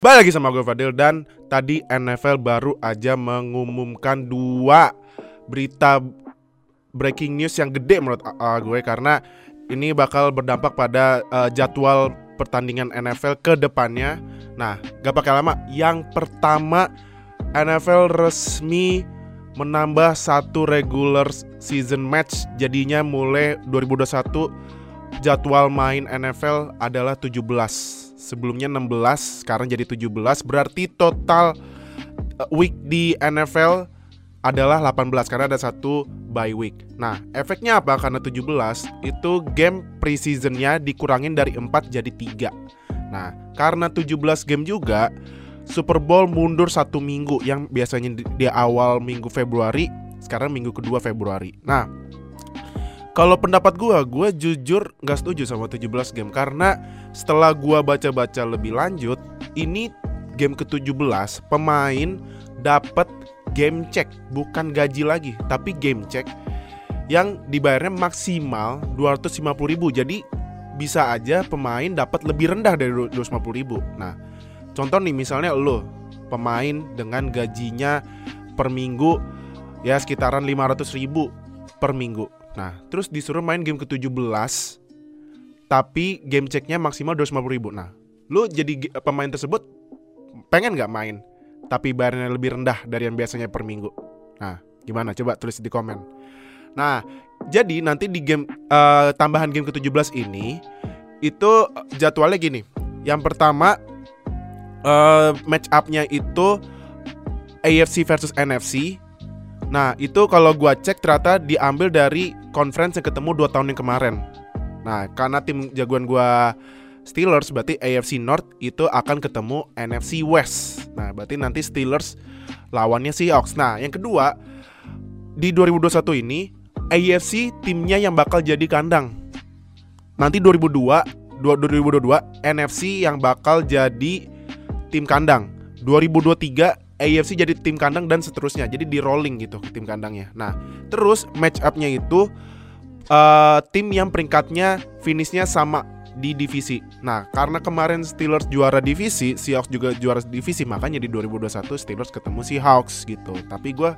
Balik lagi sama gue Fadil dan tadi NFL baru aja mengumumkan dua berita breaking news yang gede menurut uh, gue karena ini bakal berdampak pada uh, jadwal pertandingan NFL ke depannya. Nah, gak pakai lama. Yang pertama NFL resmi menambah satu regular season match jadinya mulai 2021 jadwal main NFL adalah 17 sebelumnya 16 sekarang jadi 17 berarti total uh, week di NFL adalah 18 karena ada satu bye week. Nah, efeknya apa? Karena 17 itu game preseasonnya dikurangin dari 4 jadi 3. Nah, karena 17 game juga Super Bowl mundur satu minggu yang biasanya di, di awal minggu Februari, sekarang minggu kedua Februari. Nah, kalau pendapat gue, gue jujur gak setuju sama 17 game. Karena setelah gue baca-baca lebih lanjut Ini game ke-17 pemain dapat game check Bukan gaji lagi, tapi game check Yang dibayarnya maksimal 250 ribu. Jadi bisa aja pemain dapat lebih rendah dari 250 ribu. Nah, contoh nih misalnya lo Pemain dengan gajinya per minggu ya sekitaran 500 ribu per minggu Nah, terus disuruh main game ke-17 tapi game checknya maksimal 250 ribu. Nah, lu jadi pemain tersebut pengen nggak main tapi bayarnya lebih rendah dari yang biasanya per minggu. Nah, gimana? Coba tulis di komen. Nah, jadi nanti di game uh, tambahan game ke-17 ini itu jadwalnya gini. Yang pertama uh, match up-nya itu AFC versus NFC Nah itu kalau gua cek ternyata diambil dari conference yang ketemu dua tahun yang kemarin. Nah karena tim jagoan gua Steelers berarti AFC North itu akan ketemu NFC West. Nah berarti nanti Steelers lawannya Seahawks. Nah yang kedua di 2021 ini AFC timnya yang bakal jadi kandang. Nanti 2002 2022 NFC yang bakal jadi tim kandang. 2023 AFC jadi tim kandang dan seterusnya. Jadi di rolling gitu tim kandangnya. Nah, terus match up-nya itu uh, tim yang peringkatnya finishnya sama di divisi. Nah, karena kemarin Steelers juara divisi, Seahawks juga juara divisi, makanya di 2021 Steelers ketemu Seahawks gitu. Tapi gue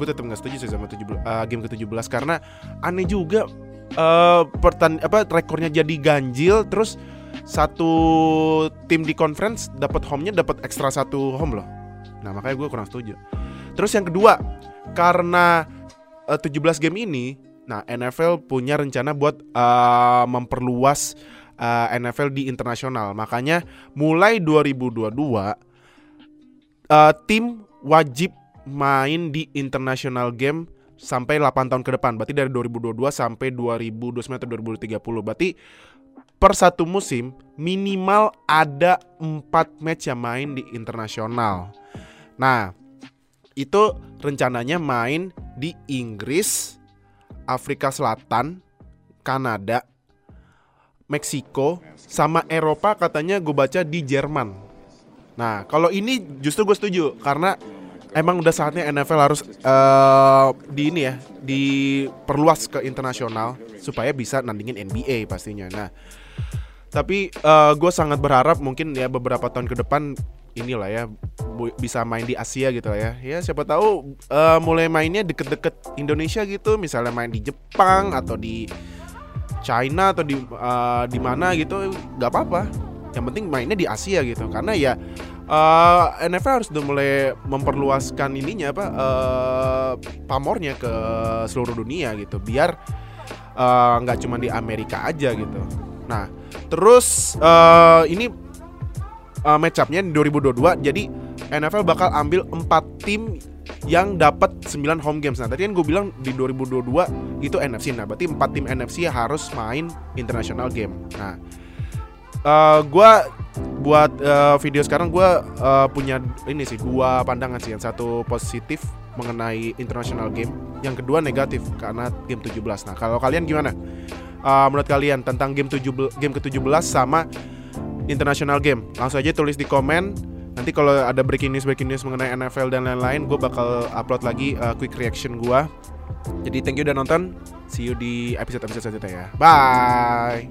gue tetap nggak setuju sih sama 17, uh, game ke-17 karena aneh juga uh, pertan apa rekornya jadi ganjil terus satu tim di conference dapat home-nya dapat ekstra satu home loh. Nah makanya gue kurang setuju. Terus yang kedua, karena uh, 17 game ini, nah NFL punya rencana buat uh, memperluas uh, eh, NFL di internasional. Makanya mulai 2022 uh, tim wajib main di international game sampai 8 tahun ke depan. Berarti dari 2022 sampai 2029 atau 2030. Berarti per satu musim minimal ada 4 match yang main di internasional. Nah, itu rencananya main di Inggris, Afrika Selatan, Kanada, Meksiko, sama Eropa katanya gue baca di Jerman. Nah, kalau ini justru gue setuju karena emang udah saatnya NFL harus uh, di ini ya, diperluas ke internasional supaya bisa nandingin NBA pastinya. Nah, tapi uh, gue sangat berharap mungkin ya beberapa tahun ke depan inilah ya bisa main di Asia gitu ya. Ya siapa tahu uh, mulai mainnya deket-deket Indonesia gitu. Misalnya main di Jepang atau di China atau di uh, di mana gitu nggak apa-apa. Yang penting mainnya di Asia gitu. Karena ya uh, NFL harus udah mulai memperluaskan ininya apa uh, pamornya ke seluruh dunia gitu. Biar nggak uh, cuma di Amerika aja gitu. Nah terus uh, ini uh, match up-nya di 2022 jadi NFL bakal ambil 4 tim yang dapat 9 home games. Nah, tadi kan gue bilang di 2022 itu NFC. Nah, berarti 4 tim NFC harus main international game. Nah, uh, gue buat uh, video sekarang gue uh, punya ini sih dua pandangan sih. Yang satu positif mengenai international game, yang kedua negatif karena game 17. Nah, kalau kalian gimana? Uh, menurut kalian tentang game 7 game ke-17 sama international game. Langsung aja tulis di komen. Nanti kalau ada breaking news breaking news mengenai NFL dan lain-lain, gue bakal upload lagi uh, quick reaction gue. Jadi thank you udah nonton. See you di episode episode selanjutnya ya. Bye.